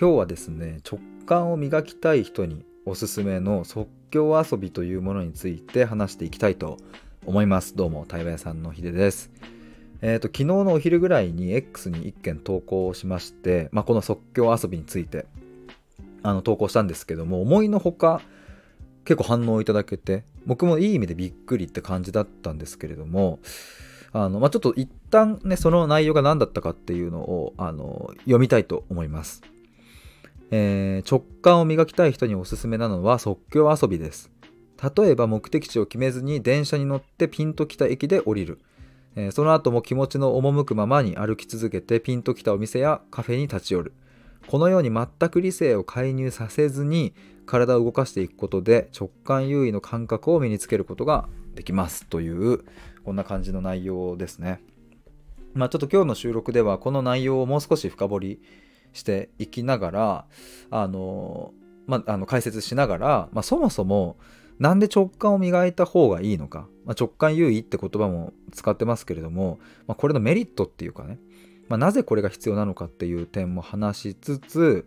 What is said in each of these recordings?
今日はですね直感を磨きたい人におすすめの即興遊びというものについて話していきたいと思います。どうも対話屋さんのひでです。えーと、昨日のお昼ぐらいに X に1件投稿しまして、まあ、この即興遊びについてあの投稿したんですけども思いのほか結構反応をいただけて僕もいい意味でびっくりって感じだったんですけれどもあの、まあ、ちょっと一旦ねその内容が何だったかっていうのをあの読みたいと思います、えー、直感を磨きたい人におすすめなのは即興遊びです。例えば目的地を決めずに電車に乗ってピンときた駅で降りる。えー、その後も気持ちの赴くままに歩き続けてピンときたお店やカフェに立ち寄る。このように全く理性を介入させずに体を動かしていくことで直感優位の感覚を身につけることができます。というこんな感じの内容ですね。まあちょっと今日の収録ではこの内容をもう少し深掘りしていきながらあのまあ、あの解説しながら、まあ、そもそもなんで直感を磨いた方がいいのか、まあ、直感優位って言葉も使ってますけれども、まあ、これのメリットっていうかね、まあ、なぜこれが必要なのかっていう点も話しつつ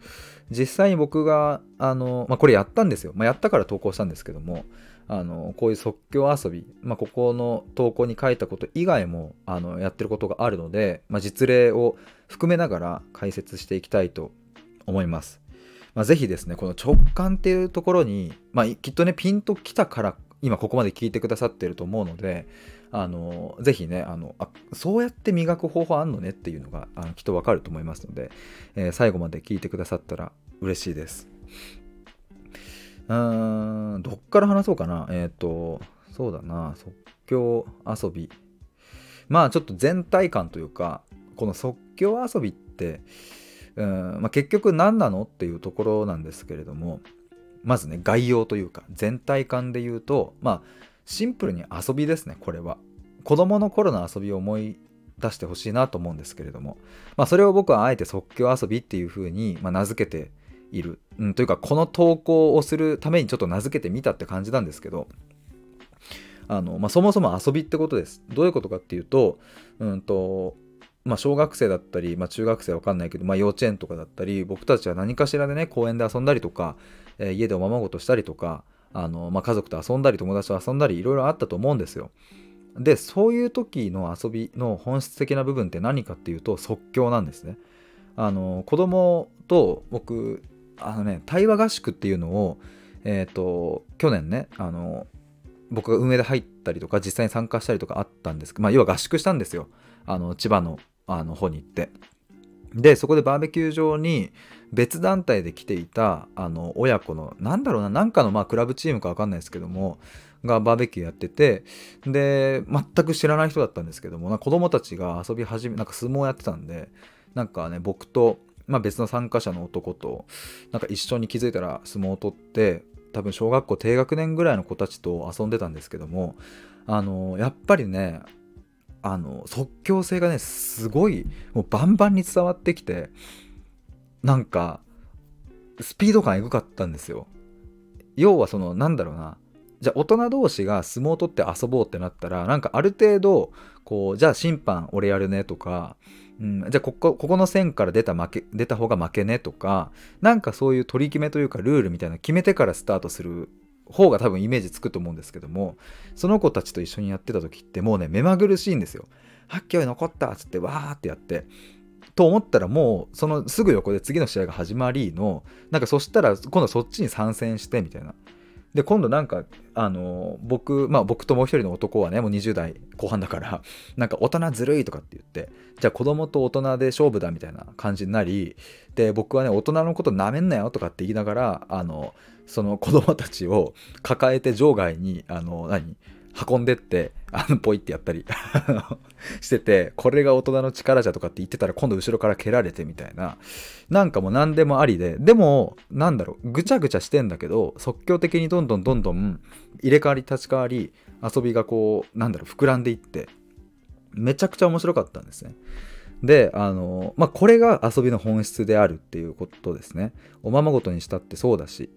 実際に僕があの、まあ、これやったんですよ、まあ、やったから投稿したんですけどもあのこういう即興遊び、まあ、ここの投稿に書いたこと以外もあのやってることがあるので、まあ、実例を含めながら解説していきたいと思います。まあ、ぜひですねこの直感っていうところに、まあ、きっとねピンときたから今ここまで聞いてくださってると思うのであのぜひねあのあそうやって磨く方法あんのねっていうのがあのきっとわかると思いますので、えー、最後まで聞いてくださったら嬉しいです。うんどっから話そうかな。えっ、ー、とそうだな。即興遊び。まあちょっと全体感というかこの即興遊びってうん、まあ、結局何なのっていうところなんですけれどもまずね概要というか全体感で言うとまあシンプルに遊びですねこれは。子供の頃の遊びを思い出してほしいなと思うんですけれども、まあ、それを僕はあえて即興遊びっていうふうに、まあ名付けている、うん、というかこの投稿をするためにちょっと名付けてみたって感じなんですけどあの、まあ、そもそも遊びってことですどういうことかっていうと,、うんとまあ、小学生だったり、まあ、中学生わかんないけど、まあ、幼稚園とかだったり僕たちは何かしらでね公園で遊んだりとか、えー、家でおままごとしたりとかあの、まあ、家族と遊んだり友達と遊んだりいろいろあったと思うんですよ。でそういう時の遊びの本質的な部分って何かっていうと即興なんですね。あの子供と僕あのね対話合宿っていうのをえっ、ー、と去年ねあの僕が運営で入ったりとか実際に参加したりとかあったんですけどまあ要は合宿したんですよ。あの千葉のあの方に行って。でそこでバーベキュー場に別団体で来ていたあの親子のなんだろうななんかのまあクラブチームか分かんないですけどもがバーベキューやっててで全く知らない人だったんですけども子供たちが遊び始めなんか相撲やってたんでなんかね僕と、まあ、別の参加者の男となんか一緒に気づいたら相撲を取って多分小学校低学年ぐらいの子たちと遊んでたんですけどもあのやっぱりねあの即興性がねすごいもうバンバンに伝わってきてなんかスピード感エグかったんですよ。要はそのなんだろうなじゃあ大人同士が相撲を取って遊ぼうってなったらなんかある程度こうじゃあ審判俺やるねとか、うん、じゃあここここの線から出た負け出た方が負けねとかなんかそういう取り決めというかルールみたいな決めてからスタートする方が多分イメージつくと思うんですけどもその子たちと一緒にやってた時ってもうね目まぐるしいんですよ。はっきり残ったっつってわーってやって。と思ったらもうそのすぐ横で次の試合が始まりのなんかそしたら今度そっちに参戦してみたいな。で今度なんかあの僕まあ僕ともう一人の男はねもう20代後半だから なんか大人ずるいとかって言ってじゃあ子供と大人で勝負だみたいな感じになりで僕はね大人のことなめんなよとかって言いながらあのその子供たちを抱えて場外にあの何？運んでってあのポイってやったり しててこれが大人の力じゃとかって言ってたら今度後ろから蹴られてみたいななんかもう何でもありででもなんだろうぐちゃぐちゃしてんだけど即興的にどんどんどんどん入れ替わり立ち替わり遊びがこうなんだろう膨らんでいってめちゃくちゃ面白かったんですね。であのまあこれが遊びの本質であるっていうことですね。おままごとにしたってそうだし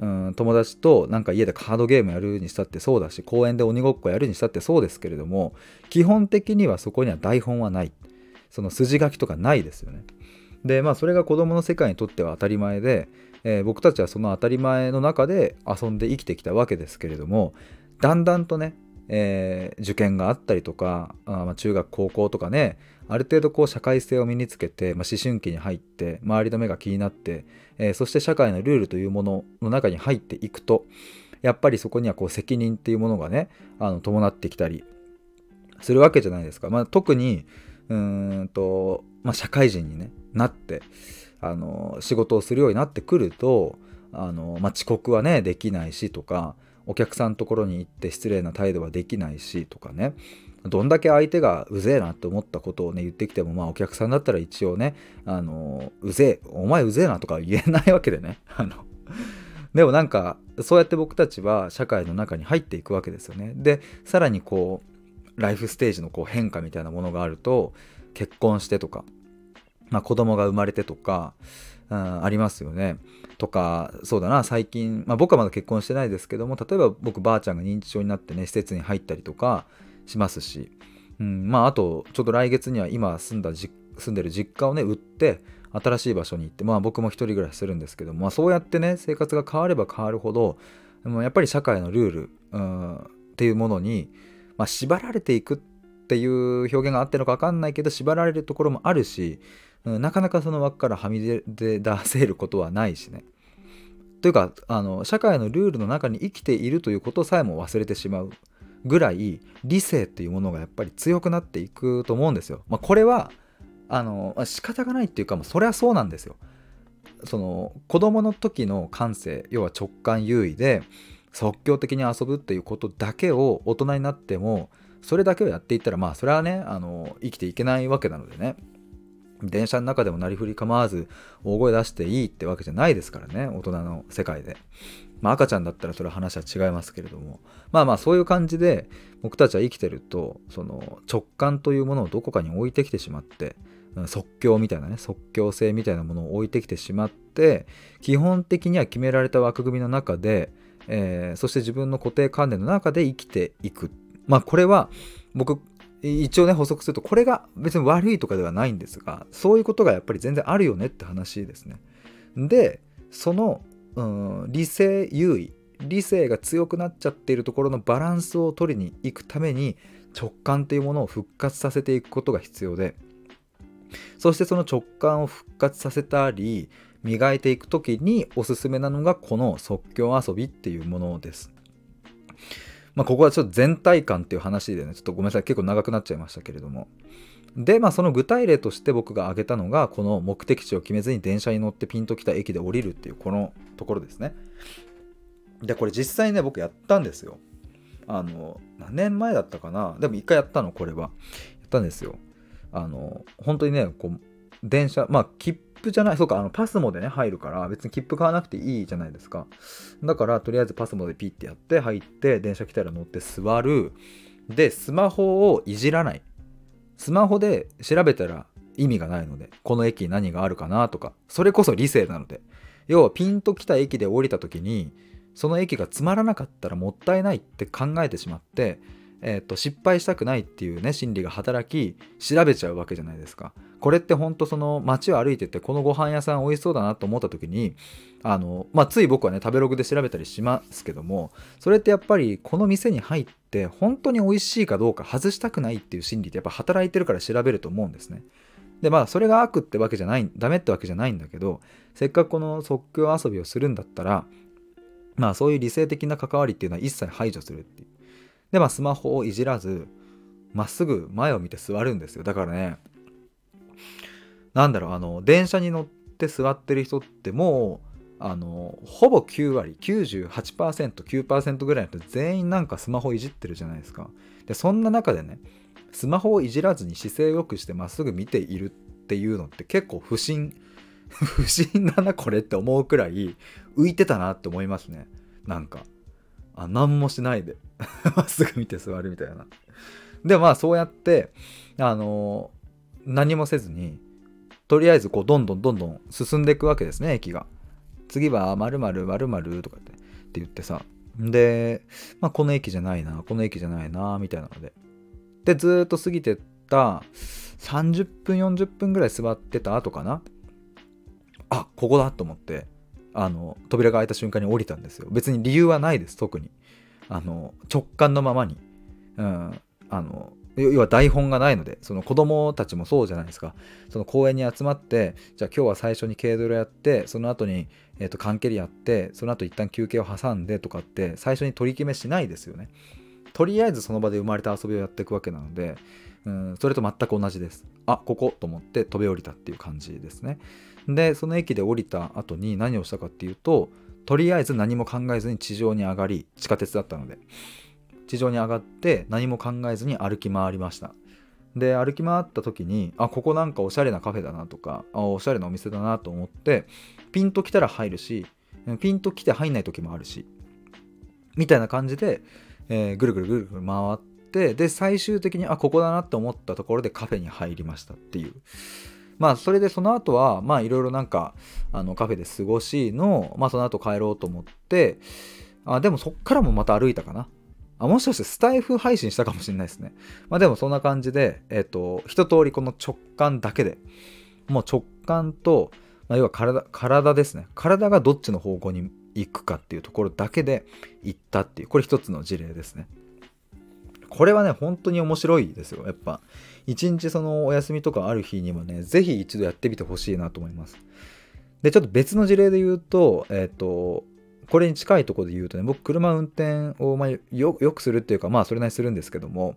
うん友達となんか家でカードゲームやるにしたってそうだし公園で鬼ごっこやるにしたってそうですけれども基本的にはそこには台本はない。その筋書きとかないですよね。でまあそれが子どもの世界にとっては当たり前で、えー、僕たちはその当たり前の中で遊んで生きてきたわけですけれどもだんだんとね、えー、受験があったりとかあま中学高校とかねある程度こう社会性を身につけて、まあ、思春期に入って周りの目が気になって、えー、そして社会のルールというものの中に入っていくとやっぱりそこにはこう責任っていうものがねあの伴ってきたりするわけじゃないですか。まあ、特にうーんと、まあ、社会人に、ね、なってあの仕事をするようになってくるとあの、まあ、遅刻はねできないしとかお客さんのところに行って失礼な態度はできないしとかねどんだけ相手がうぜえなって思ったことをね言ってきてもまあお客さんだったら一応ねあのうぜえお前うぜえなとか言えないわけでね あのでもなんかそうやって僕たちは社会の中に入っていくわけですよねでさらにこうライフステージのこう変化みたいなものがあると結婚してとか、まあ、子供が生まれてとか、うん、ありますよね。とかそうだな最近、まあ、僕はまだ結婚してないですけども例えば僕ばあちゃんが認知症になってね施設に入ったりとかしますし、うん、まああとちょっと来月には今住んだ住んでる実家をね売って新しい場所に行ってまあ僕も一人暮らしするんですけども、まあ、そうやってね生活が変われば変わるほどやっぱり社会のルール、うん、っていうものに、まあ、縛られていくっていう表現があってのか分かんないけど縛られるところもあるし、うん、なかなかその枠からはみ出せることはないしね。というかあの社会のルールの中に生きているということさえも忘れてしまうぐらい理性っていうものがやっぱり強くなっていくと思うんですよ。まあ、これはあの仕方がないっていうかもうそれはそうなんですよ。その子供の時の感性要は直感優位で即興的に遊ぶっていうことだけを大人になってもそれだけをやっていったらまあそれはねあの生きていけないわけなのでね電車の中でもなりふり構わず大声出していいってわけじゃないですからね大人の世界で。まあ赤ちゃんだったらそれは話は違いますけれどもまあまあそういう感じで僕たちは生きてるとその直感というものをどこかに置いてきてしまって即興みたいなね即興性みたいなものを置いてきてしまって基本的には決められた枠組みの中で、えー、そして自分の固定観念の中で生きていくまあこれは僕一応ね補足するとこれが別に悪いとかではないんですがそういうことがやっぱり全然あるよねって話ですね。でその、うん、理性優位理性が強くなっちゃっているところのバランスを取りに行くために直感というものを復活させていくことが必要でそしてその直感を復活させたり磨いていく時におすすめなのがこの即興遊びっていうものです。まあ、ここはちょっと全体感っていう話でね、ちょっとごめんなさい、結構長くなっちゃいましたけれども。で、まあ、その具体例として僕が挙げたのが、この目的地を決めずに電車に乗ってピンときた駅で降りるっていうこのところですね。で、これ実際ね、僕やったんですよ。あの、何年前だったかな？でも一回やったの、これは。やったんですよ。あの、本当にね、こう、電車、まあ、切符じゃない、そうか、あのパスモでね、入るから、別に切符買わなくていいじゃないですか。だから、とりあえずパスモでピッてやって、入って、電車来たら乗って座る。で、スマホをいじらない。スマホで調べたら意味がないので、この駅何があるかなとか、それこそ理性なので。要は、ピンと来た駅で降りた時に、その駅がつまらなかったらもったいないって考えてしまって、えーと、失敗したくないっていうね心理が働き調べちゃうわけじゃないですか。これってほんとその街を歩いててこのご飯屋さん美味しそうだなと思った時にあの、まあ、つい僕はね食べログで調べたりしますけどもそれってやっぱりこの店に入って本当に美味しいかどうか外したくないっていう心理ってやっぱ働いてるから調べると思うんですね。でまあそれが悪ってわけじゃないダメってわけじゃないんだけどせっかくこの即興遊びをするんだったらまあそういう理性的な関わりっていうのは一切排除するっていう。で、まあ、スマホをいじらず、まっすぐ前を見て座るんですよ。だからね、なんだろう、あの、電車に乗って座ってる人ってもう、あの、ほぼ9割、98%、9%ぐらいの人全員なんかスマホいじってるじゃないですか。で、そんな中でね、スマホをいじらずに姿勢を良くしてまっすぐ見ているっていうのって結構不審、不審だなこれって思うくらい浮いてたなって思いますね。なんか。あ、何もしないで まっすぐ見て座るみたいな。で、まあそうやって、あの、何もせずに、とりあえずこうどんどんどんどん進んでいくわけですね、駅が。次は〇〇〇〇とかってって言ってさ。で、まあこの駅じゃないな、この駅じゃないな、みたいなので。で、ずっと過ぎてった30分、40分ぐらい座ってた後かな。あここだと思ってあの扉が開いた瞬間に降りたんですよ。別に理由はないです特に。あの直感のままに、うん、あの要は台本がないのでその子供たちもそうじゃないですか。その公園に集まってじゃあ今日は最初に軽泥やってその後にえーと、缶蹴りやってその後一旦休憩を挟んでとかって最初に取り決めしないですよね。とりあえずその場で生まれた遊びをやっていくわけなのでうんそれと全く同じです。あここと思って飛び降りたっていう感じですね。でその駅で降りた後に何をしたかっていうととりあえず何も考えずに地上に上がり地下鉄だったので。地上に上がって何も考えずに歩き回りました。で歩き回った時にあここなんかおしゃれなカフェだなとかあおしゃれなお店だなと思ってピンと来たら入るしピンと来て入んない時もあるしみたいな感じで、えー、ぐるぐるぐるぐる回ってで最終的にあここだなって思ったところでカフェに入りましたっていう。まあそれでその後はまあいろいろなんかあのカフェで過ごしのまあその後帰ろうと思ってあでもそっからもまた歩いたかなあもしかしてスタイフ配信したかもしれないですね。まあでもそんな感じで、えっ、ー、と、一通りこの直感だけで、もう直感と、まあ、要は体、体ですね。体がどっちの方向に行くかっていうところだけで行ったっていう、これ一つの事例ですね。これはね、本当に面白いですよ。やっぱ、一日そのお休みとかある日にもね、ぜひ一度やってみてほしいなと思います。で、ちょっと別の事例で言うと、えっ、ー、と、これに近いところで言うとね、僕、車運転をまあよくするっていうか、まあ、それなりにするんですけども、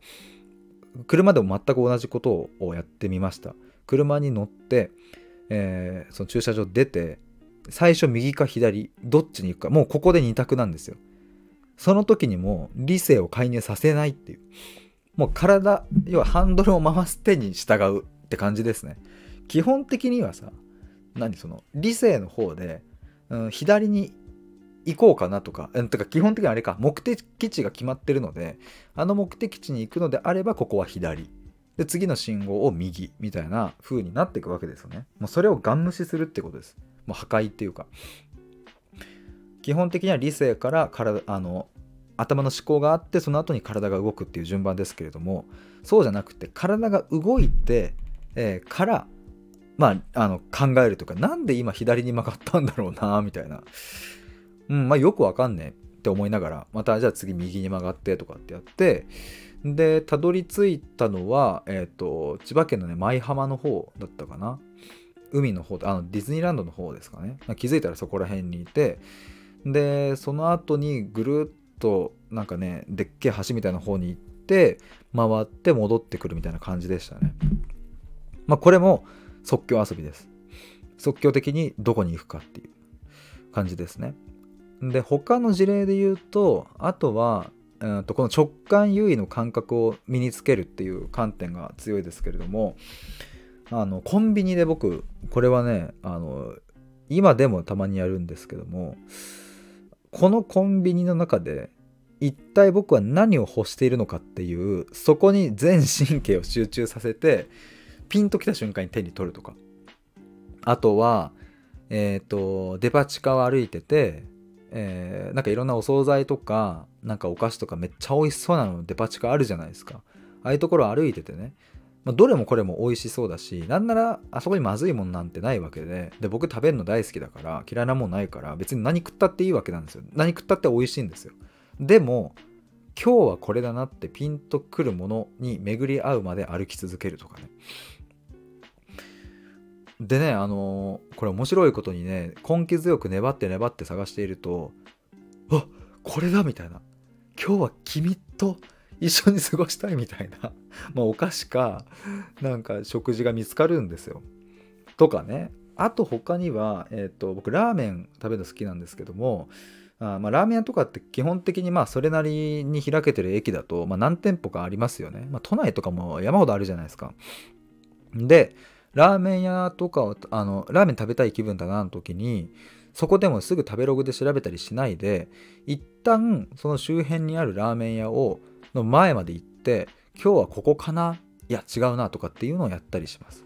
車でも全く同じことをやってみました。車に乗って、えー、その駐車場出て、最初右か左、どっちに行くか、もうここで2択なんですよ。その時にも理性を介入させないっていう。もう体、要はハンドルを回す手に従うって感じですね。基本的にはさ、何その理性の方で、うん、左に行こうかなとか、ん、てか基本的にはあれか、目的地が決まってるので、あの目的地に行くのであれば、ここは左。で、次の信号を右みたいな風になっていくわけですよね。もうそれをガン無視するってことです。もう破壊っていうか。基本的には理性から体、あの、頭の思考があって、その後に体が動くっていう順番ですけれども、そうじゃなくて、体が動いて、えー、から、まあ、あの考えるとか、なんで今左に曲がったんだろうな、みたいな。うん、まあよくわかんねえって思いながら、またじゃあ次右に曲がってとかってやって、で、たどり着いたのは、えっ、ー、と、千葉県のね、舞浜の方だったかな。海の方、あの、ディズニーランドの方ですかね。気づいたらそこら辺にいて、で、その後にぐるっと、なんかね、でっけえ橋みたいな方に行って、回って戻ってくるみたいな感じでしたね。まあ、これも即興遊びです。即興的にどこに行くかっていう感じですね。で他の事例で言うとあとは、えー、とこの直感優位の感覚を身につけるっていう観点が強いですけれどもあのコンビニで僕これはねあの今でもたまにやるんですけどもこのコンビニの中で一体僕は何を欲しているのかっていうそこに全神経を集中させてピンときた瞬間に手に取るとか。あとはえっ、ー、とデパ地下を歩いててえー、なんかいろんなお惣菜とかなんかお菓子とかめっちゃ美味しそうなのデパ地下あるじゃないですか。ああいうところ歩いててね、まあ、どれもこれも美味しそうだしなんならあそこにまずいもんなんてないわけでで僕食べるの大好きだから嫌いなもんないから別に何食ったっていいわけなんですよ。何食ったって美味しいんですよ。でも今日はこれだなってピンとくるものに巡り合うまで歩き続けるとかね。でね、あのー、これ面白いことにね、根気強く粘って粘って探していると、あこれだみたいな。今日は君と一緒に過ごしたいみたいな、まお菓子か、なんか食事が見つかるんですよ。とかね。あと他には、えっ、ー、と、僕ラーメン食べるの好きなんですけども、あまあ、ラーメン屋とかって基本的にまあそれなりに開けてる駅だと、まあ、何店舗かありますよね。まあ、都内とかも山ほどあるじゃないですか。で、ラーメン屋とかあのラーメン食べたい気分だなの時にそこでもすぐ食べログで調べたりしないで一旦その周辺にあるラーメン屋をの前まで行って今日はここかな？いや違うなとかっていうのをやったりします。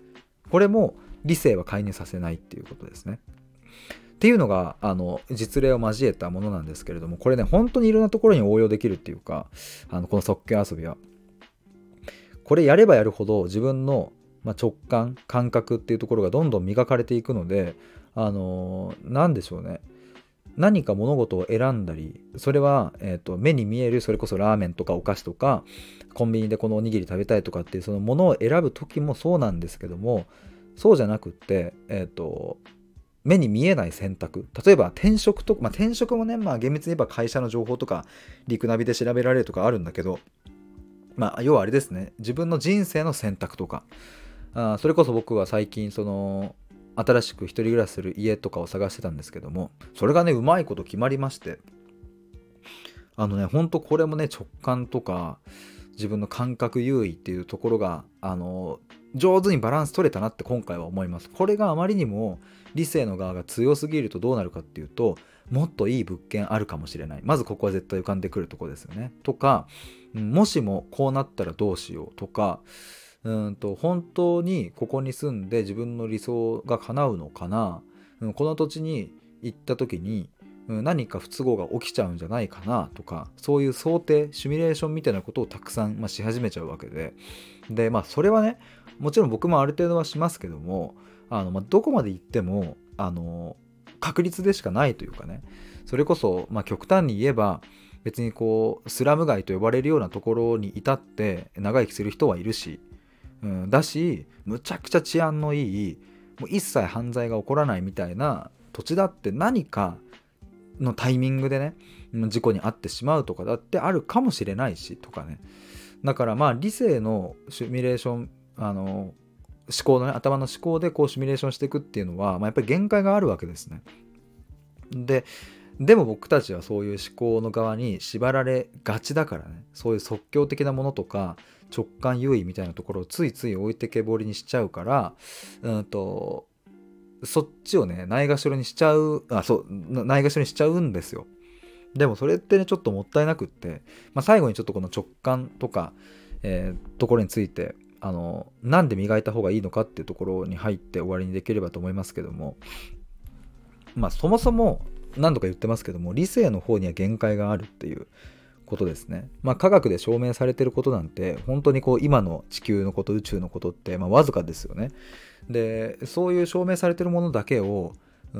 これも理性は介入させないっていうことですね。っていうのがあの実例を交えたものなんですけれどもこれね本当にいろんなところに応用できるっていうかあのこの即興遊びは。これやればやるほど自分のま、直感感覚っていうところがどんどん磨かれていくのであの何でしょうね。何か物事を選んだりそれは、えーと、目に見えるそれこそラーメンとかお菓子とかコンビニでこのおにぎり食べたいとかっていうそのものを選ぶ時もそうなんですけどもそうじゃなくって、えーと、目に見えない選択。例えば転職とか、まあ、転職もね、まあ、厳密に言えば会社の情報とかリクナビで調べられるとかあるんだけどまあ要はあれですね。自分の人生の選択とか。あそれこそ僕は最近その新しく一人暮らしする家とかを探してたんですけどもそれがねうまいこと決まりましてあのねほんとこれもね直感とか自分の感覚優位っていうところがあの上手にバランス取れたなって今回は思います。これがあまりにも理性の側が強すぎるとどうなるかっていうともっといい物件あるかもしれない。まずここは絶対浮かんでくるとこですよね。とかもしもこうなったらどうしようとかうんと本当にここに住んで自分の理想が叶うのかな、うん、この土地に行った時に、うん、何か不都合が起きちゃうんじゃないかなとかそういう想定シミュレーションみたいなことをたくさん、まあ、し始めちゃうわけで。でまあそれはねもちろん僕もある程度はしますけどもあの、まあ、どこまで行ってもあの確率でしかないというかね。それこそ、まあ、極端に言えば別にこうスラム街と呼ばれるようなところに至って長生きする人はいるしうん、だしむちゃくちゃ治安のいいもう一切犯罪が起こらないみたいな土地だって何かのタイミングでね事故に遭ってしまうとかだってあるかもしれないしとかねだからまあ理性のシミュレーションあの思考のね頭の思考でこうシミュレーションしていくっていうのは、まあ、やっぱり限界があるわけですね。ででも僕たちはそういう思考の側に縛られがちだからねそういう即興的なものとか直感優位みたいなところをついつい置いてけぼりにしちゃうから、うんと、そっちをね、ないがしろにしちゃう、あ、そう、ないがしろにしちゃうんですよ。でもそれってね、ちょっともったいなくって、まあ、最後にちょっとこの直感とか、えー、ところについて、あの、なんで磨いた方がいいのかっていうところに入って終わりにできればと思いますけども、まあそもそも何度か言ってますけども、理性の方には限界があるっていうことですね。まあ、科学で証明されてることなんて本当にこう今の地球のこと宇宙のことって、まあ、わずかですよね。でそういう証明されてるものだけを、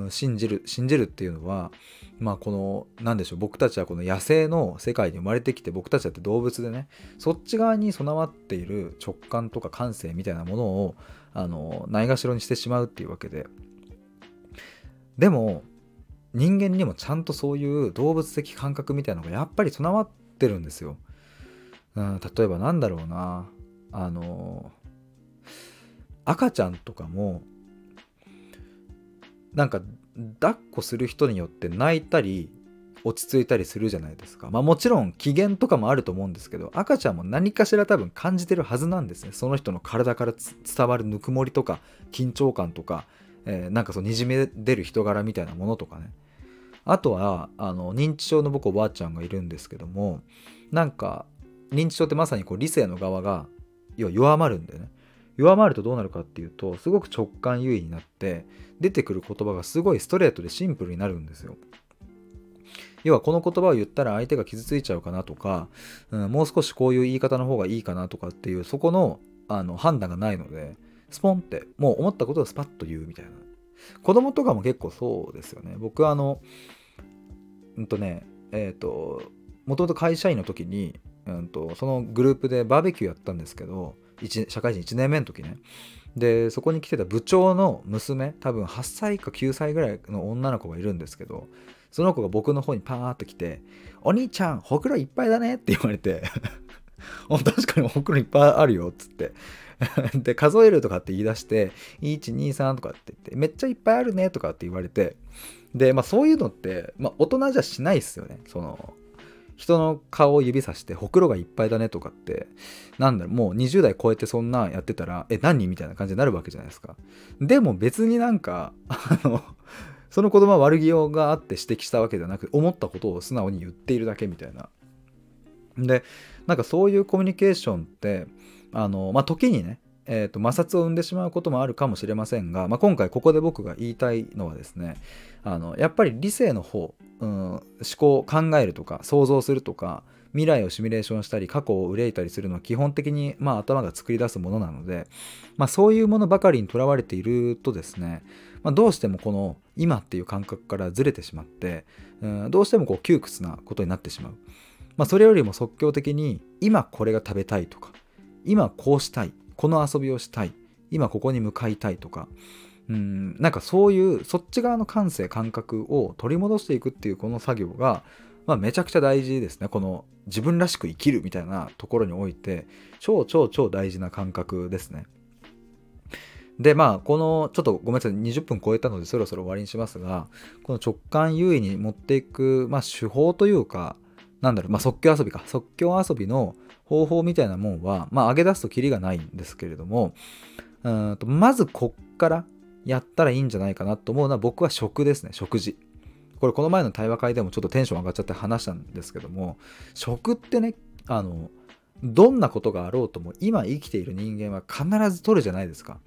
信じる信じるっていうのはまあこの何でしょう僕たちはこの野生の世界に生まれてきて僕たちだって動物でねそっち側に備わっている直感とか感性みたいなものをあのないがしろにしてしまうっていうわけででも人間にもちゃんとそういう動物的感覚みたいなのがやっぱり備わってるんですよ。うん、例えばなんだろうなあの赤ちゃんとかもなんか抱っこする人によって泣いたり落ち着いたりするじゃないですか。まあもちろん機嫌とかもあると思うんですけど赤ちゃんも何かしら多分感じてるはずなんですね。その人の体から伝わるぬくもりとか緊張感とかえー、なんかそうにじめ出る人柄みたいなものとかねあとはあの認知症の僕おばあちゃんがいるんですけどもなんか認知症ってまさにこう理性の側が要は弱まるんでね弱まるとどうなるかっていうとすごく直感優位になって出てくる言葉がすごいストレートでシンプルになるんですよ。要はこの言葉を言ったら相手が傷ついちゃうかなとか、うん、もう少しこういう言い方の方がいいかなとかっていうそこのあの判断がないのでスポンってもう思ったことをスパッと言うみたいな子供とかも結構そうですよね。僕はあのうんとねえっ、ー、ともともと会社員の時に、うんと、そのグループでバーベキューやったんですけど社会人1年目の時ね。でそこに来てた部長の娘多分8歳か9歳ぐらいの女の子がいるんですけどその子が僕の方にパーって来て「お兄ちゃんほくろいっぱいだね」って言われて。確かにほくろいっぱいあるよっつって。で、数えるとかって言い出して、1、2、3とかって言って、めっちゃいっぱいあるねとかって言われて、で、まあそういうのって、まあ大人じゃしないっすよね。その、人の顔を指さして、ほくろがいっぱいだねとかって、なんだろう、もう20代超えてそんなやってたら、え、何みたいな感じになるわけじゃないですか。でも別になんか、あの、その子供は悪気があって指摘したわけじゃなく思ったことを素直に言っているだけみたいな。で、なんかそういうコミュニケーションって、あの、まあ、時にね、えーと、摩擦を生んでしまうこともあるかもしれませんが、まあ、今回ここで僕が言いたいのはですねあのやっぱり理性の方、うん、思考考えるとか想像するとか未来をシミュレーションしたり過去を憂いたりするのは基本的に、まあ、頭が作り出すものなので、まあ、そういうものばかりにとらわれているとですね、まあ、どうしてもこの今っていう感覚からずれてしまって、うん、どうしてもこう窮屈なことになってしまう、まあ、それよりも即興的に今これが食べたいとか今こうしたい。この遊びをしたい。今ここに向かいたいとか。うんなんかそういうそっち側の感性感覚を取り戻していくっていうこの作業が、まあ、めちゃくちゃ大事ですね。この自分らしく生きるみたいなところにおいて超超超大事な感覚ですね。でまあこのちょっとごめんなさい。20分超えたのでそろそろ終わりにしますがこの直感優位に持っていく、まあ、手法というかなんだろう、まあ、即興遊びか。即興遊びの方法みたいなもんは、まあ、上げ出すとキリがないんですけれどもとまずこっからやったらいいんじゃないかなと思うのは僕は食ですね食事これこの前の対話会でもちょっとテンション上がっちゃって話したんですけども食ってねあのどんなことがあろうとも今生きている人間は必ず取るじゃないですか。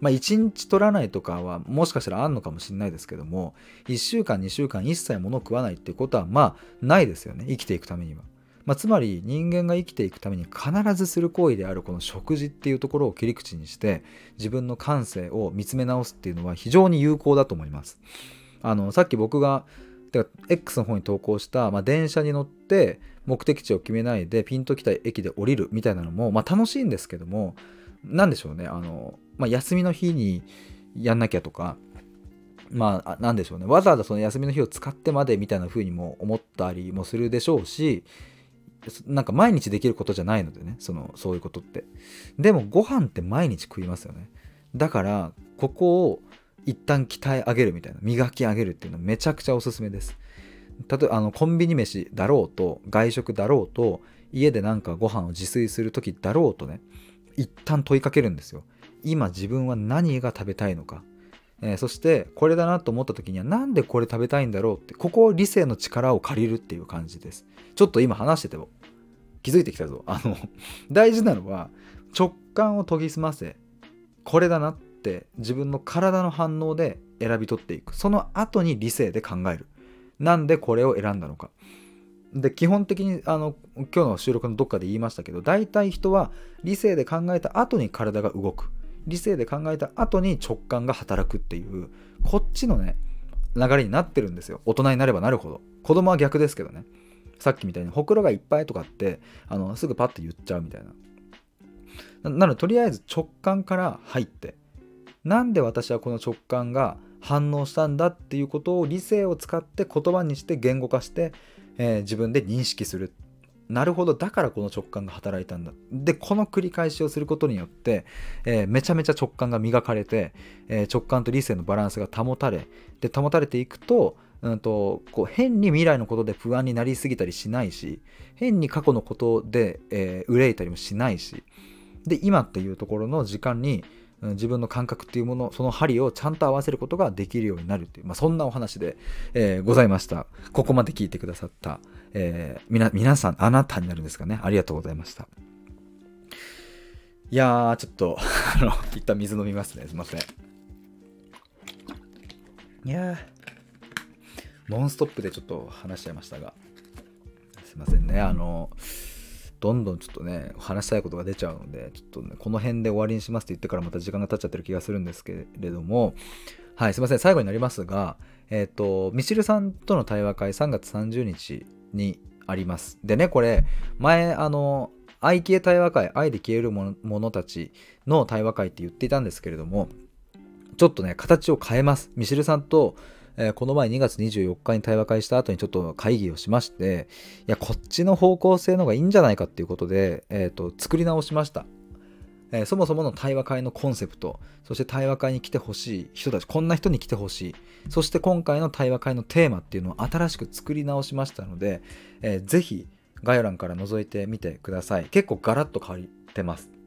まあ1日取らないとかはもしかしたらあんのかもしれないですけども1週間2週間一切物を食わないっていうことはまあないですよね生きていくためには。まあ、つまり人間が生きていくために必ずする行為であるこの食事っていうところを切り口にして自分の感性を見つめ直すっていうのは非常に有効だと思います。あのさっき僕がてか X の方に投稿した、まあ、電車に乗って目的地を決めないでピンときた駅で降りるみたいなのも、まあ、楽しいんですけども何でしょうねあの、まあ、休みの日にやんなきゃとかまあ何でしょうねわざわざその休みの日を使ってまでみたいな風にも思ったりもするでしょうしなんか毎日できることじゃないのでねそのそういうことって。でもご飯って毎日食いますよね。だからここを一旦鍛え上げるみたいな磨き上げるっていうのはめちゃくちゃおすすめです。例えばあのコンビニ飯だろうと外食だろうと家でなんかご飯を自炊する時だろうとね一旦問いかけるんですよ。今自分は何が食べたいのか。えー、そしてこれだなと思った時にはなんでこれ食べたいんだろうってここを理性の力を借りるっていう感じです。ちょっと今話してても気づいてきたぞ。あの 大事なのは直感を研ぎ澄ませこれだなって自分の体の反応で選び取っていく。その後に理性で考える。なんでこれを選んだのか。で基本的にあの今日の収録のどっかで言いましたけど大体人は理性で考えた後に体が動く。理性で考えた後に直感が働くっていうこっちのね流れになってるんですよ。大人になればなるほど。子供は逆ですけどね。さっきみたいにほくろがいっぱいとかってあのすぐパッと言っちゃうみたいな。なのでとりあえず直感から入ってなんで私はこの直感が反応したんだっていうことを理性を使って言葉にして言語化して、えー、自分で認識するなるほど。だからこの直感が働いたんだ。でこの繰り返しをすることによって、えー、めちゃめちゃ直感が磨かれて、えー、直感と理性のバランスが保たれで保たれていくと,、うんと、こう変に未来のことで不安になりすぎたりしないし変に過去のことで、えー、憂いたりもしないしで今っていうところの時間に自分の感覚っていうものその針をちゃんと合わせることができるようになるっていう、まあ、そんなお話で、えー、ございました。ここまで聞いてくださった、えー、みな皆さんあなたになるんですかね。ありがとうございました。いやーちょっと あの一旦水飲みますね。すいません。いやーノンストップでちょっと話しちゃいましたが。すいませんね。あのどんどんちょっとね、話したいことが出ちゃうので、ちょっとね、この辺で終わりにしますって言ってからまた時間が経っちゃってる気がするんですけれども、はい、すいません、最後になりますが、えっ、ー、と、ミシルさんとの対話会3月30日にあります。でね、これ、前、あの、愛消え対話会、愛で消える者たちの対話会って言っていたんですけれども、ちょっとね、形を変えます。ミシルさんとえー、この前2月24日に対話会した後にちょっと会議をしまして、いや、こっちの方向性の方がいいんじゃないかっていうことで、えっ、ー、と、作り直しました。えー、そもそもの対話会のコンセプト、そして対話会に来てほしい人たち、こんな人に来てほしい、そして今回の対話会のテーマっていうのを新しく作り直しましたので、えー、ぜひ概要欄から覗いてみてください。結構ガラッと変わってます。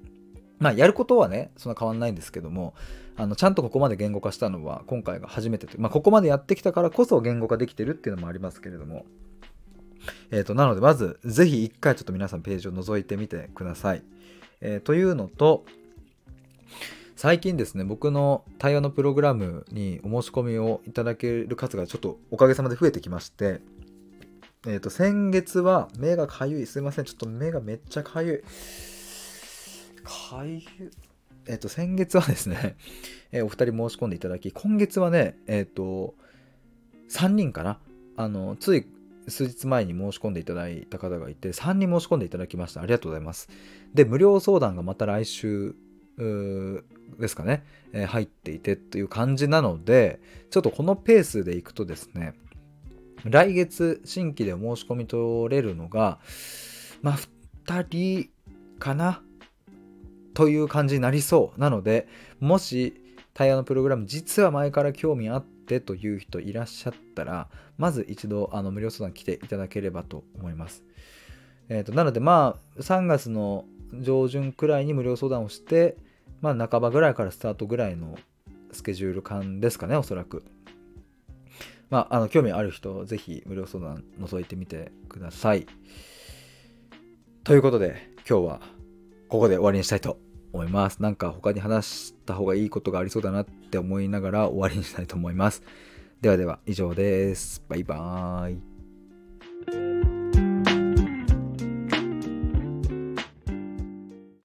まあ、やることはね、そんな変わんないんですけども、あのちゃんとここまで言語化したのは今回が初めてとまあ、ここまでやってきたからこそ言語化できてるっていうのもありますけれども、えーと、なのでまずぜひ一回ちょっと皆さんページを覗いてみてください。えー、というのと最近ですね僕の対話のプログラムにお申し込みをいただける数がちょっとおかげさまで増えてきましてえっ、と、先月は目がかゆい。すいません。ちょっと目がめっちゃかゆい。かゆい。えっ、と、先月はですね、えーお二人申し込んでいただき、今月はね、えっ、と、3人かな？あの、つい数日前に申し込んでいただいた方がいて、3人申し込んでいただきました。ありがとうございます。で、無料相談がまた来週、ですかね、えー入っていてという感じなので、ちょっとこのペースでいくとですね、来月新規で申し込み取れるのが、まあ、2人かな？という感じになりそう。なので、もし、対話のプログラム、実は前から興味あってという人いらっしゃったら、まず一度、あの、無料相談来ていただければと思います。えーと、なので、まあ、3月の上旬くらいに無料相談をして、まあ、半ばぐらいからスタートぐらいのスケジュール感ですかね、おそらく。まあ、あの興味ある人、ぜひ無料相談覗いてみてください。ということで、今日はここで終わりにしたいと思います。なんか他に話した方がいいことがありそうだなって思いながら終わりにしたいと思います。ではでは、以上です。バイバーイ。